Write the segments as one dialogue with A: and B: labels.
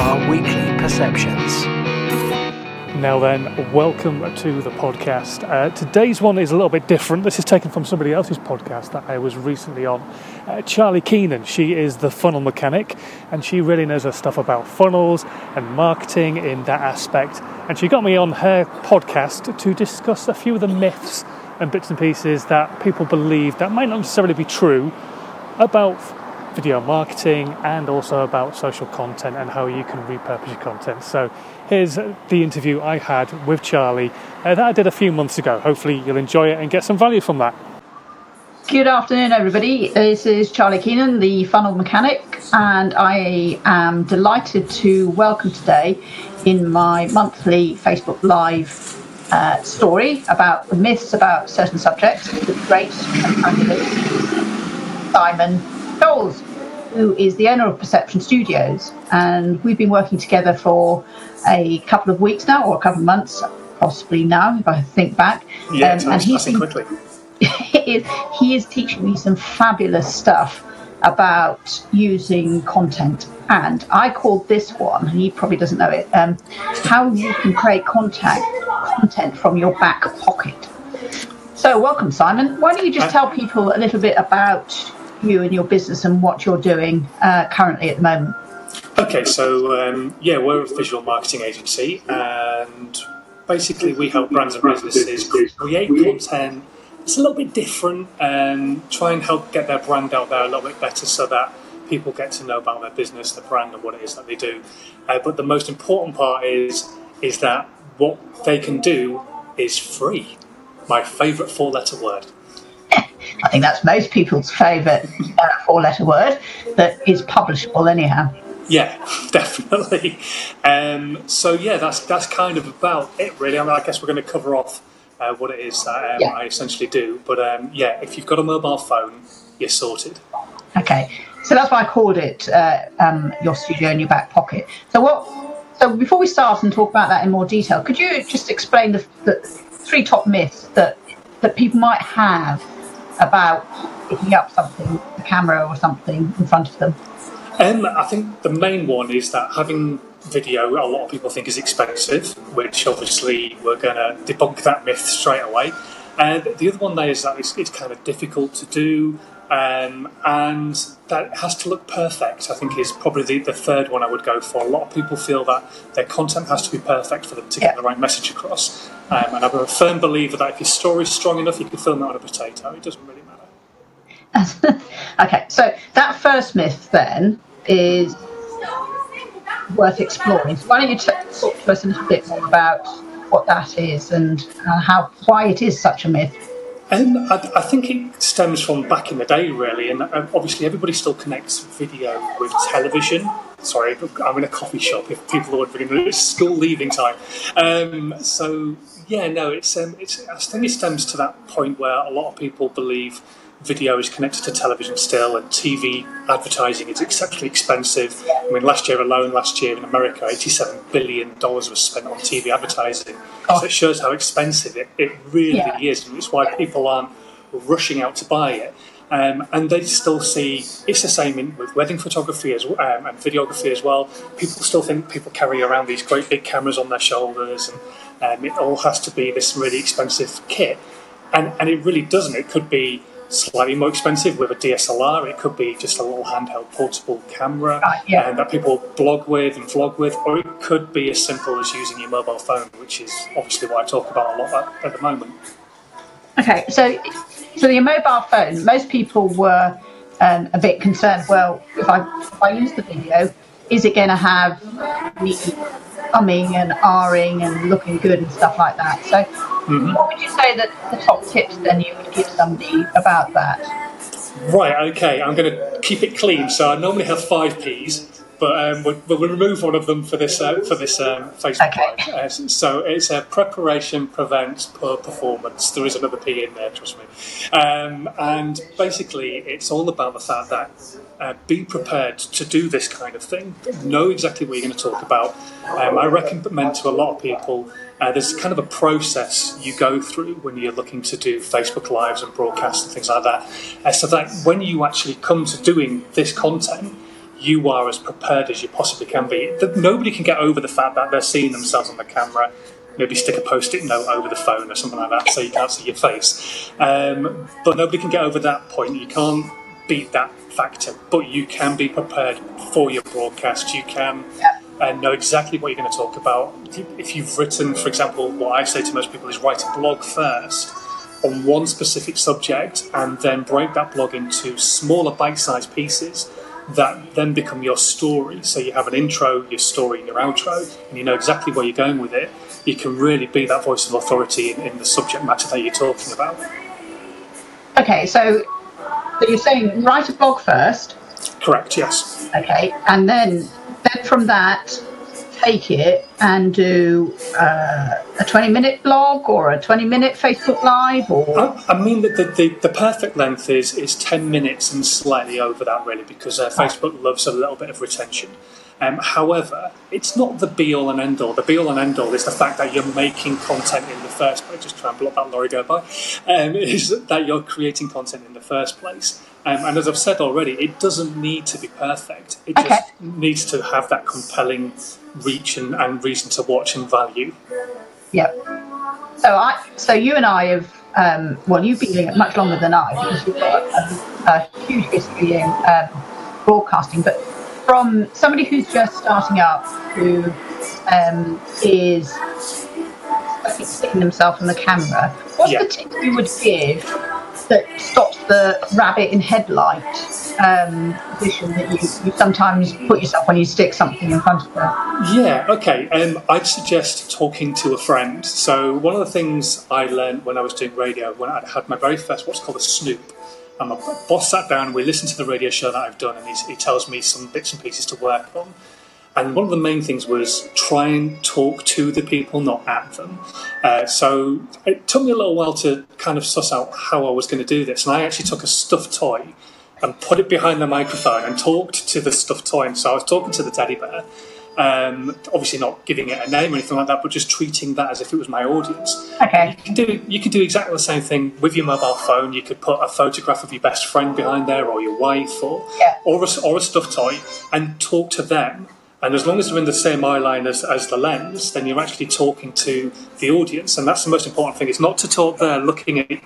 A: our weekly perceptions.
B: Now, then, welcome to the podcast. Uh, today's one is a little bit different. This is taken from somebody else's podcast that I was recently on. Uh, Charlie Keenan, she is the funnel mechanic, and she really knows her stuff about funnels and marketing in that aspect. And she got me on her podcast to discuss a few of the myths and bits and pieces that people believe that might not necessarily be true about video marketing and also about social content and how you can repurpose your content. So, here's the interview I had with Charlie uh, that I did a few months ago. Hopefully, you'll enjoy it and get some value from that.
C: Good afternoon, everybody. This is Charlie Keenan, the funnel mechanic, and I am delighted to welcome today in my monthly Facebook Live uh, story about the myths about certain subjects the great and Simon Scholes, who is the owner of Perception Studios. And we've been working together for a couple of weeks now, or a couple of months, possibly now, if I think back.
D: Yeah, um, and he's been, quickly.
C: he is teaching me some fabulous stuff about using content. And I called this one, he probably doesn't know it, um, how you can create contact, content from your back pocket. So, welcome, Simon. Why don't you just tell people a little bit about you and your business and what you're doing uh, currently at the moment?
D: Okay, so um, yeah, we're a visual marketing agency, and basically we help brands and businesses create content. It's a little bit different, and try and help get their brand out there a little bit better, so that people get to know about their business, their brand, and what it is that they do. Uh, but the most important part is is that what they can do is free. My favourite four-letter word.
C: I think that's most people's favourite uh, four letter word that is publishable anyhow.
D: Yeah, definitely. Um, so yeah, that's that's kind of about it, really. I, mean, I guess we're going to cover off uh, what it is that um, yeah. I essentially do. But um, yeah, if you've got a mobile phone, you're sorted.
C: Okay, so that's why I called it uh, um, your studio in your back pocket. So what? So before we start and talk about that in more detail, could you just explain the, the three top myths that that people might have about picking up something, a camera or something in front of them?
D: Um, I think the main one is that having video, a lot of people think is expensive, which obviously we're going to debunk that myth straight away. And the other one there is that it's, it's kind of difficult to do, um, and that it has to look perfect. I think is probably the, the, third one I would go for. A lot of people feel that their content has to be perfect for them to get yeah. the right message across. Um, and I'm a firm believer that if your story is strong enough, you can film it on a potato. It doesn't really matter.
C: okay, so that first myth then is worth exploring. So why don't you t- talk to us a little bit more about what that is and uh, how why it is such a myth?
D: Um, I, I, think it stems from back in the day, really, and uh, obviously everybody still connects video with television. Sorry, I'm in a coffee shop. If people are wondering, it's school leaving time. Um, so yeah, no, it's, um, it's I think it stems to that point where a lot of people believe video is connected to television still, and TV advertising is exceptionally expensive. I mean, last year alone, last year in America, $87 billion was spent on TV advertising. Oh. So it shows how expensive it, it really, yeah. really is, and it's why people aren't rushing out to buy it. Um, and they still see it's the same in, with wedding photography as, um, and videography as well. People still think people carry around these great big cameras on their shoulders, and um, it all has to be this really expensive kit. And, and it really doesn't. It could be slightly more expensive with a DSLR. It could be just a little handheld portable camera uh, yeah. and that people blog with and vlog with, or it could be as simple as using your mobile phone, which is obviously what I talk about a lot at, at the moment.
C: Okay, so so your mobile phone, most people were um, a bit concerned. Well, if I if I use the video, is it going to have me humming and ahring and looking good and stuff like that? So, mm-hmm. what would you say that the top tips then you would give somebody about that?
D: Right. Okay. I'm going to keep it clean. So I normally have five P's but um, we'll, we'll, remove one of them for this uh, for this um, Facebook okay. Live. Uh, so it's a preparation prevents poor performance. There is another P in there, trust me. Um, and basically, it's all about the fact that uh, be prepared to do this kind of thing. Know exactly what you're going to talk about. Um, I recommend to a lot of people. Uh, there's kind of a process you go through when you're looking to do Facebook Lives and broadcasts and things like that. Uh, so that when you actually come to doing this content, you are as prepared as you possibly can be. That nobody can get over the fact that they're seeing themselves on the camera. Maybe stick a post-it note over the phone or something like that, so you can't see your face. Um, but nobody can get over that point. You can't beat that factor, but you can be prepared for your broadcast. You can uh, know exactly what you're going to talk about. If you've written, for example, what I say to most people is write a blog first on one specific subject and then break that blog into smaller bite-sized pieces that then become your story. So you have an intro, your story, and your outro, and you know exactly where you're going with it. You can really be that voice of authority in, in the subject matter that you're talking about.
C: Okay, so so you're saying write a blog first,
D: Correct, yes.
C: okay, and then then from that take it and do uh, a 20 minute blog or a 20 minute Facebook live or
D: I, I mean, the, the, the perfect length is, is 10 minutes and slightly over that, really, because uh, Facebook loves a little bit of retention. Um, however, it's not the be all and end all. The be all and end all is the fact that you're making content in the first place. Just try and block that lorry go by. Um, is that you're creating content in the first place. Um, and as I've said already, it doesn't need to be perfect. It
C: Okay.
D: just needs to have that compelling reach and, and reason to watch and value.
C: Yep. So I, so you and I have, um, well, you've been doing it much longer than I because you've got a, a huge history in um, broadcasting. But from somebody who's just starting up, who um, is sticking themselves on the camera, what's
D: Yeah.
C: the tip you would give that stops the rabbit in headlight um, position that you, you sometimes put yourself when you stick something in front of them?
D: Yeah, okay. Um, I'd suggest talking to a friend. So, one of the things I learned when I was doing radio, when I had my very first what's called a snoop, and my boss sat down, and we listened to the radio show that I've done, and he's, he tells me some bits and pieces to work on. And one of the main things was try and talk to the people, not at them. Uh, so it took me a little while to kind of suss out how I was going to do this. And I actually took a stuffed toy and put it behind the microphone and talked to the stuffed toy. And so I was talking to the teddy bear, um, obviously not giving it a name or anything like that, but just treating that as if it was my audience.
C: Okay.
D: You can do you can do exactly the same thing with your mobile phone. You could put a photograph of your best friend behind there, or your wife, or
C: Yeah.
D: or, a, or a stuffed toy, and talk to them. And as long as you're in the same eye line as, as the lens, then you're actually talking to the audience, and that's the most important thing. It's not to talk there looking at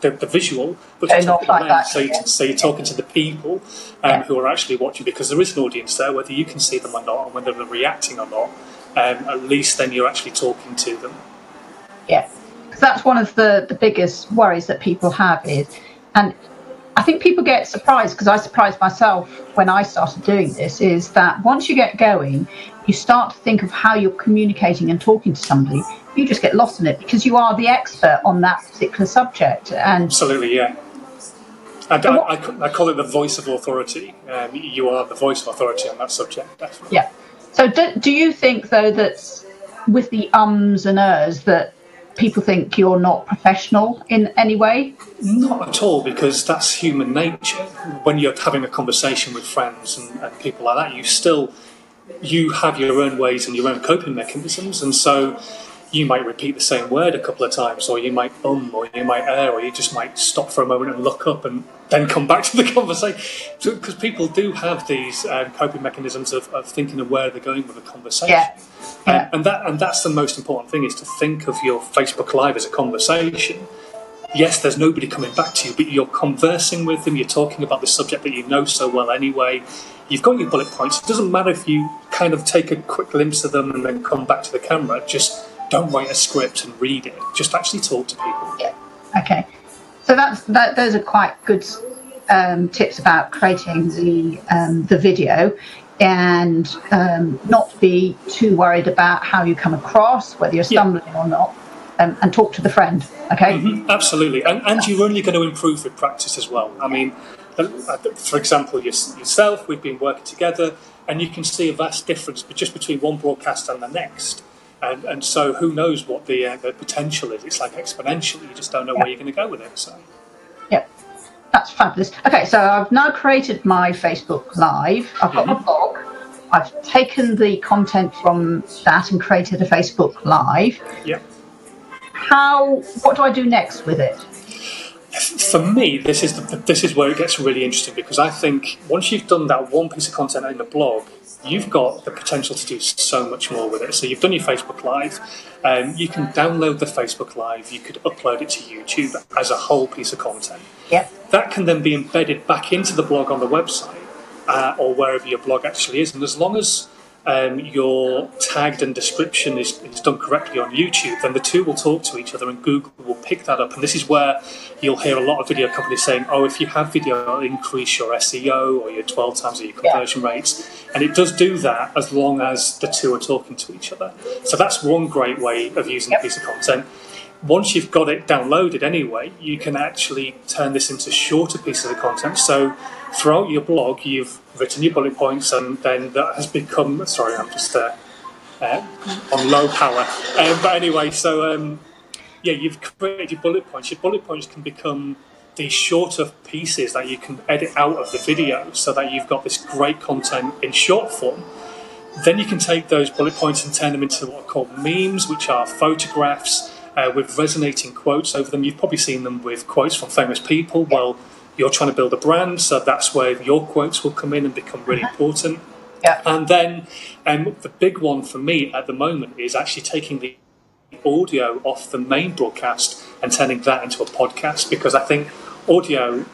D: the, the visual, but to talk to the
C: like
D: lens. So, you, so you're talking to the people um,
C: Yeah.
D: who are actually watching, because there is an audience there, whether you can see them or not, and whether they're reacting or not. Um, at least then you're actually talking to them.
C: Yeah, because that's one of the, the biggest worries that people have is, and I think people get surprised because I surprised myself when I started doing this, is that once you get going, you start to think of how you're communicating and talking to somebody. You just get lost in it because you are the expert on that particular subject. And
D: Absolutely, yeah. I, I, I I call it the voice of authority. Um, you are the voice of authority on that subject, definitely.
C: yeah. So do, do you think, though, that with the ums and ers, that people think you're not professional in any way?
D: Not at all, because that's human nature. When you're having a conversation with friends and, and people like that, you still you have your own ways and your own coping mechanisms, and so you might repeat the same word a couple of times, or you might um, or you might err, or you just might stop for a moment and look up and then come back to the conversation. Because people do have these um, coping mechanisms of, of thinking of where they're going with a conversation.
C: Yeah. Yeah.
D: Um, and that and that's the most important thing is to think of your Facebook Live as a conversation. Yes, there's nobody coming back to you, but you're conversing with them. You're talking about the subject that you know so well anyway. You've got your bullet points. It doesn't matter if you kind of take a quick glimpse of them and then come back to the camera. Just don't write a script and read it. Just actually talk to people.
C: Yeah. Okay. So that's that. Those are quite good um, tips about creating the um, the video, and um, not be too worried about how you come across, whether you're
D: Yeah.
C: stumbling or not, um, and talk to the friend. Okay.
D: Mhm, Absolutely, and, and you're only going to improve with practice as well. I mean, uh, uh, for example, yourself, we've been working together, and you can see a vast difference just between one broadcast and the next. And, and so, who knows what the, uh, the potential is? It's like exponential. You just don't know where you're going to go with it. So.
C: That's fabulous. Okay, so I've now created my Facebook Live. I've got my mm-hmm. blog. I've taken the content from that and created a Facebook Live.
D: yeah.
C: How? What do I do next with it?
D: for me, this is the, this is where it gets really interesting because I think once you've done that one piece of content in the blog, you've got the potential to do so much more with it. So you've done your Facebook Live, um, you can download the Facebook Live, you could upload it to YouTube as a whole piece of content.
C: Yeah.
D: That can then be embedded back into the blog on the website uh, or wherever your blog actually is, and as long as um, your tagged and description is, is, done correctly on YouTube, then the two will talk to each other and Google will pick that up. And this is where you'll hear a lot of video companies saying, oh, if you have video, it'll increase your SEO or your 12 times your conversion yeah. rates. And it does do that as long as the two are talking to each other. So that's one great way of using yep. a piece of content once you've got it downloaded anyway, you can actually turn this into shorter pieces of content. So throughout your blog, you've written your bullet points, and then that has become. Sorry, I'm just uh, uh, on low power. Um, but anyway, so um, yeah, you've created your bullet points. Your bullet points can become these shorter pieces that you can edit out of the video, so that you've got this great content in short form. Then you can take those bullet points and turn them into what are called memes, which are photographs uh, with resonating quotes over them. You've probably seen them with quotes from famous people. Well, you're trying to build a brand, so that's where your quotes will come in and become really uh-huh. important.
C: Yeah.
D: And then um, the big one for me at the moment is actually taking the audio off the main broadcast and turning that into a podcast because I think audio,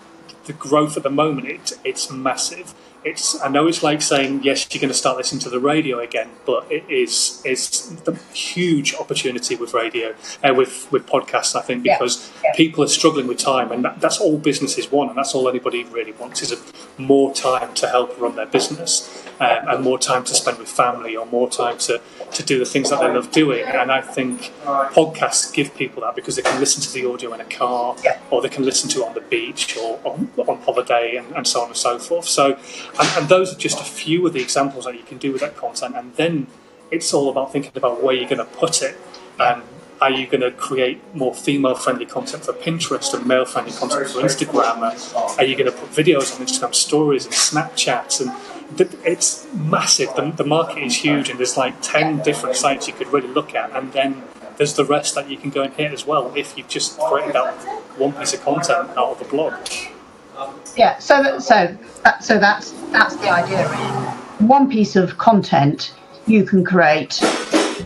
D: the growth at the moment, it, it's massive it's I know it's like saying yes, you're going to start listening to the radio again, but it is it's the huge opportunity with radio uh, with with podcasts. I think because yeah. Yeah. people are struggling with time, and that, that's all businesses want, and that's all anybody really wants is a, more time to help run their business um, and more time to spend with family or more time to to do the things that they love doing. And I think podcasts give people that because they can listen to the audio in a car,
C: yeah.
D: or they can listen to it on the beach or on, on holiday, and, and so on and so forth. So and, and, those are just a few of the examples that you can do with that content. And then it's all about thinking about where you're going to put it. Um, are you going to create more female friendly content for Pinterest and male friendly content for Instagram? Are you going to put videos on Instagram stories and Snapchats? And it's massive. The, the market is huge, and there's like 10 different sites you could really look at. And then there's the rest that you can go and hit as well if you've just created that one piece of content out of a blog.
C: Yeah, so that, so that, so that's that's the idea. One piece of content you can create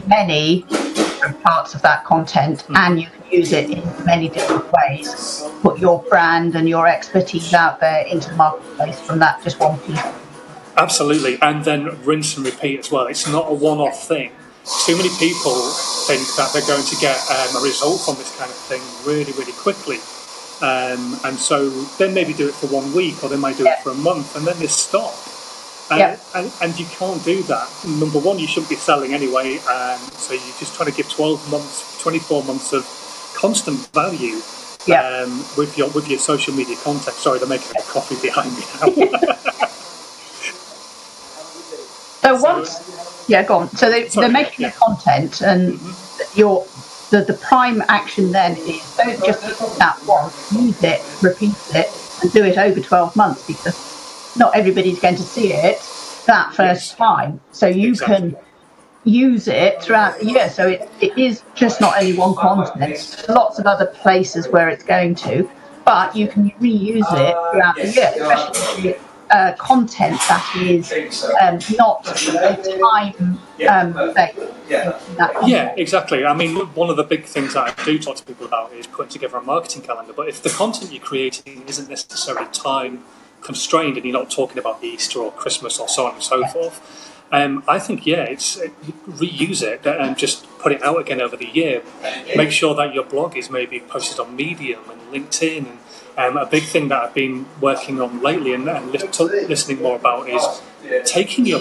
C: many different parts of that content, mm. and you can use it in many different ways. Put your brand and your expertise out there into the marketplace from that just one piece.
D: Absolutely, and then rinse and repeat as well. It's not a one-off thing. Too many people think that they're going to get um, a result from this kind of thing really, really quickly um, and so then maybe do it for one week or they might do yeah. it for a month and then they stop. And, yeah. and, and, you can't do that. Number one, you shouldn't be selling anyway. And so you're just trying to give 12 months, 24 months of constant value
C: yeah.
D: um, with your with your social media content. Sorry, they're making a coffee behind me now.
C: so once, yeah, go on. So they, are making yeah. the content, and mm-hmm. you're the, the prime action then is don't just use that once, use it, repeat it, and do it over 12 months because not everybody's going to see it that first yes. time. So you exactly. can use it throughout the year. So it, it is just not only one continent, lots of other places where it's going to, but you can reuse it throughout the year, especially uh, content that is um, not a time um,
D: Yeah, exactly. I mean, one of the big things that I do talk to people about is putting together a marketing calendar. But if the content you're creating isn't necessarily time constrained and you're not talking about Easter or Christmas or so on and so forth, um, I think yeah, it's uh, reuse it and just put it out again over the year. Make sure that your blog is maybe posted on Medium and LinkedIn and um, a big thing that I've been working on lately and, and listening more about is taking your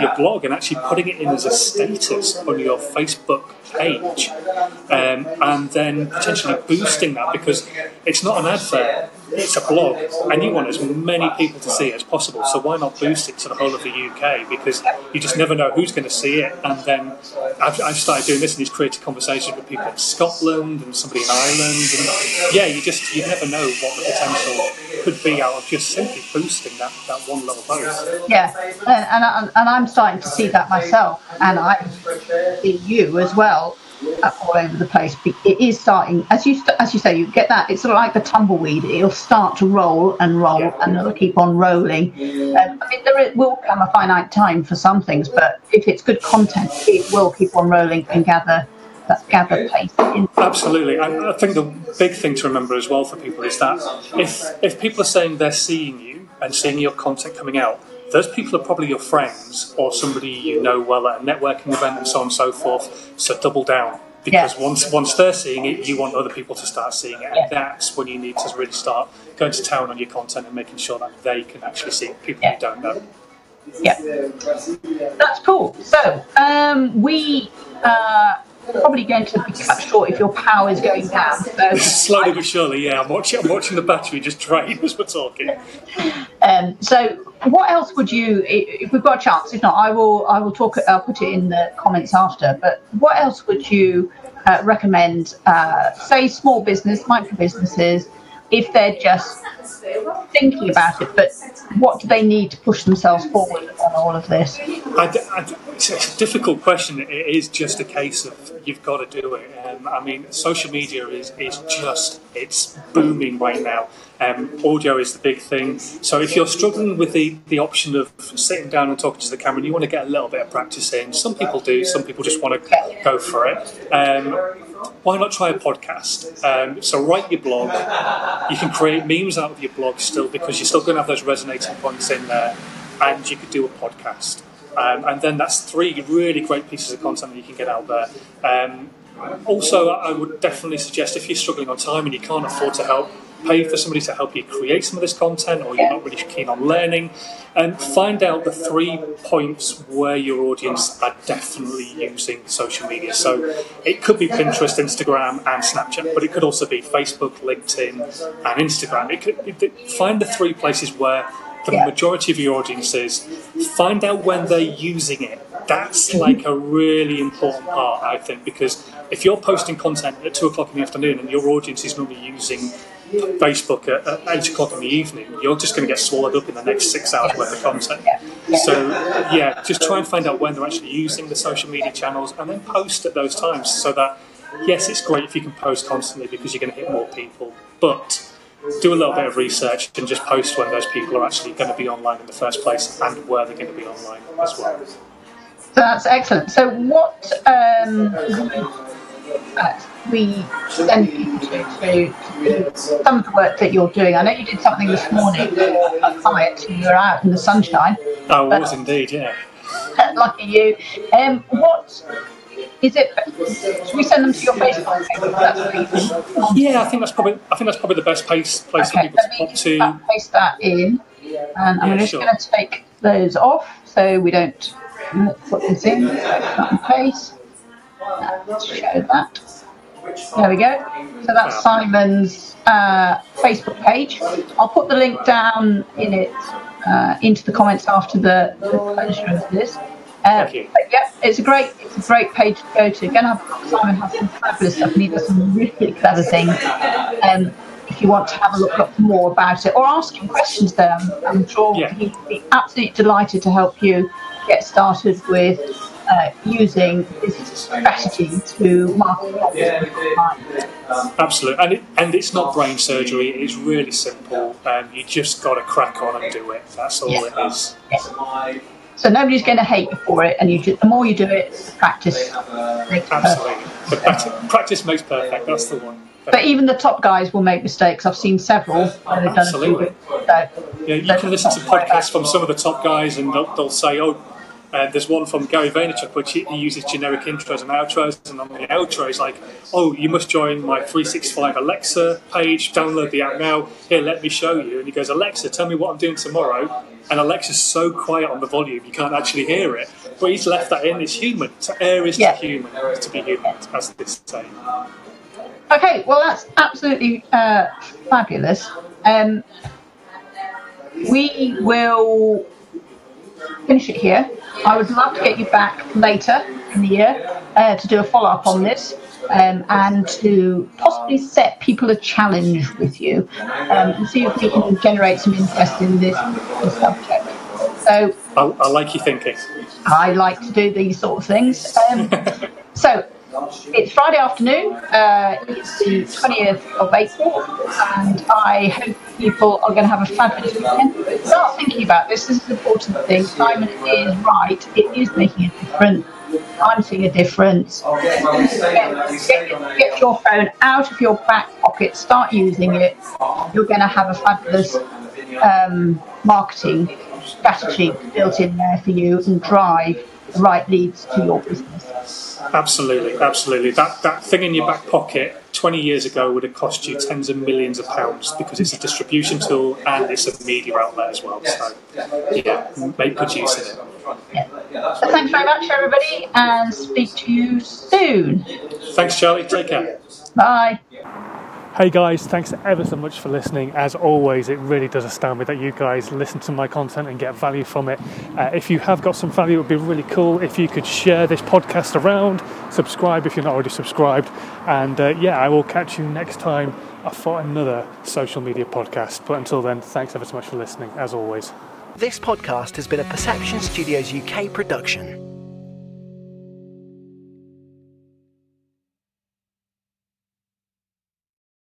D: your blog and actually putting it in as a status on your Facebook page, um, and then potentially boosting that because it's not an advert, it's a blog, and you want as many people to see it as possible. So why not boost it to the whole of the UK? Because you just never know who's going to see it. And then I've, I've started doing this, and he's created conversations with people in Scotland and somebody in Ireland, and yeah, you just you never know what the potential could be out of just simply boosting that, that one little post.
C: Yeah, and, and, and I'm starting to see that myself, and I see you as well all over the place. It is starting, as you st- as you say, you get that. It's sort of like the tumbleweed. It'll start to roll and roll,
D: Yeah.
C: and it'll keep on rolling. Um, I mean, there will come a finite time for some things, but if it's good content, it will keep on rolling and gather that gather
D: Absolutely, and I think the big thing to remember as well for people is that if if people are saying they're seeing you and seeing your content coming out, those people are probably your friends or somebody you know well at a networking event and so on and so forth. So double down because
C: Yeah.
D: once once they're seeing it, you want other people to start seeing it, and
C: Yeah.
D: that's when you need to really start going to town on your content and making sure that they can actually see it. People
C: Yeah.
D: you don't know.
C: yeah, that's cool. So um, we. Uh, Probably going to be cut short if your power is going down. So
D: Slowly but surely, yeah. I'm watching. I'm watching the battery just drain as we're talking.
C: Um, so, what else would you, if we've got a chance? If not, I will. I will talk. I'll put it in the comments after. But what else would you uh, recommend? Uh, say, small business, micro businesses, if they're just thinking about it, but what do they need to push themselves forward on all of this?
D: I d- I d- it's a difficult question. It is just a case of you've got to do it. Um, I mean, social media is, is just it's booming right now. Um, audio is the big thing. So if you're struggling with the, the option of sitting down and talking to the camera, and you want to get a little bit of practice in. Some people do. Some people just want to go for it. Um, why not try a podcast? Um, so write your blog. You can create memes out of your blog still because you're still going to have those resonating points in there, and you could do a podcast. Um, and then that's three really great pieces of content that you can get out there. Um, also, I would definitely suggest if you're struggling on time and you can't afford to help, pay for somebody to help you create some of this content, or you're not really keen on learning, and find out the three points where your audience are definitely using social media. So it could be Pinterest, Instagram, and Snapchat, but it could also be Facebook, LinkedIn, and Instagram. It could it, find the three places where the
C: Yeah.
D: majority of your audience is. Find out when they're using it. That's mm-hmm. like a really important part, I think, because if you're posting content at two o'clock in the afternoon and your audience is normally using Facebook at, at eight o'clock in the evening, you're just going to get swallowed up in the next six hours worth of content. So, yeah, just try and find out when they're actually using the social media channels and then post at those times so that, yes, it's great if you can post constantly because you're going to hit more people, but do a little bit of research and just post when those people are actually going to be online in the first place and where they're going to be online as well.
C: So that's excellent. So, what um, uh, we send people to, to, some of the work that you're doing. I know you did something this morning a client who were out in the sunshine.
D: Oh, it was indeed, yeah.
C: Lucky you. Um, what is it? Should we send them to your Facebook page? That's
D: Yeah, I think that's probably I think that's probably the best place place
C: Okay,
D: for people to pop to.
C: paste that in, and I'm
D: Yeah,
C: just
D: sure.
C: going to take those off so we don't put this in. Cut and paste. Let's show that. There we go. So that's Simon's uh, Facebook page. I'll put the link down in it uh, into the comments after the, the closure of this. Uh,
D: Thank you.
C: yeah, it's a great, it's a great page to go to. Go and have a look. Simon has some fabulous stuff, and he does some really clever things. Um, if you want to have a look up more about it or ask him questions, there, I'm, I'm sure
D: Yeah.
C: he'd be absolutely delighted to help you get started with uh, using this strategy to market.
D: Absolutely, and it, and it's not brain surgery. It's really simple. Um, you just got to crack on and do it. That's all
C: Yeah.
D: it is.
C: So nobody's going to hate you for it, and you just, the more you do it, practice makes.
D: Absolutely, the practice, practice makes perfect. That's the one.
C: But even the top guys will make mistakes. I've seen several where they've done a few.
D: Absolutely.
C: So,
D: Yeah, you can listen to podcasts from some of the top guys, and they'll, they'll say, "Oh, uh, there's one from Gary Vaynerchuk, which he, he uses generic intros and outros." And on the outro, he's like, "Oh, you must join my 365 Alexa page. Download the app now. Here, let me show you." And he goes, "Alexa, tell me what I'm doing tomorrow." And Alexa's so quiet on the volume, you can't actually hear it. But he's left that in. It's human. To err is
C: Yeah.
D: to human, to be human, as this saying.
C: Okay, well that's absolutely uh, fabulous. Um, we will finish it here. I would love to get you back later in the year uh, to do a follow up on this um, and to possibly set people a challenge with you um, and see if we can generate some interest in this, this subject. So
D: I, I like your thinking.
C: I like to do these sort of things. Um, it's Friday afternoon. Uh, it's the 20th of April, and I hope people are going to have a fabulous weekend. Start thinking about this. This is an important thing. Simon is right. It is making a difference. I'm seeing a difference. Get, get, get your phone out of your back pocket. Start using it. You're going to have a fabulous um, marketing strategy built in there for you and drive the right leads to your business.
E: Absolutely, absolutely. That that thing in your back pocket 20 years ago would have cost you tens of millions of pounds because it's a distribution tool and it's a media outlet as well. So, yeah, make good use of it.
C: Yeah. Thanks very much, everybody, and speak to you soon.
E: Thanks, Charlie. Take care.
C: Bye.
D: Hey guys, thanks ever so much for listening. As always, it really does astound me that you guys listen to my content and get value from it. Uh, if you have got some value, it would be really cool if you could share this podcast around, subscribe if you're not already subscribed, and uh, yeah, I will catch you next time for another social media podcast. But until then, thanks ever so much for listening, as always.
A: This podcast has been a Perception Studios UK production.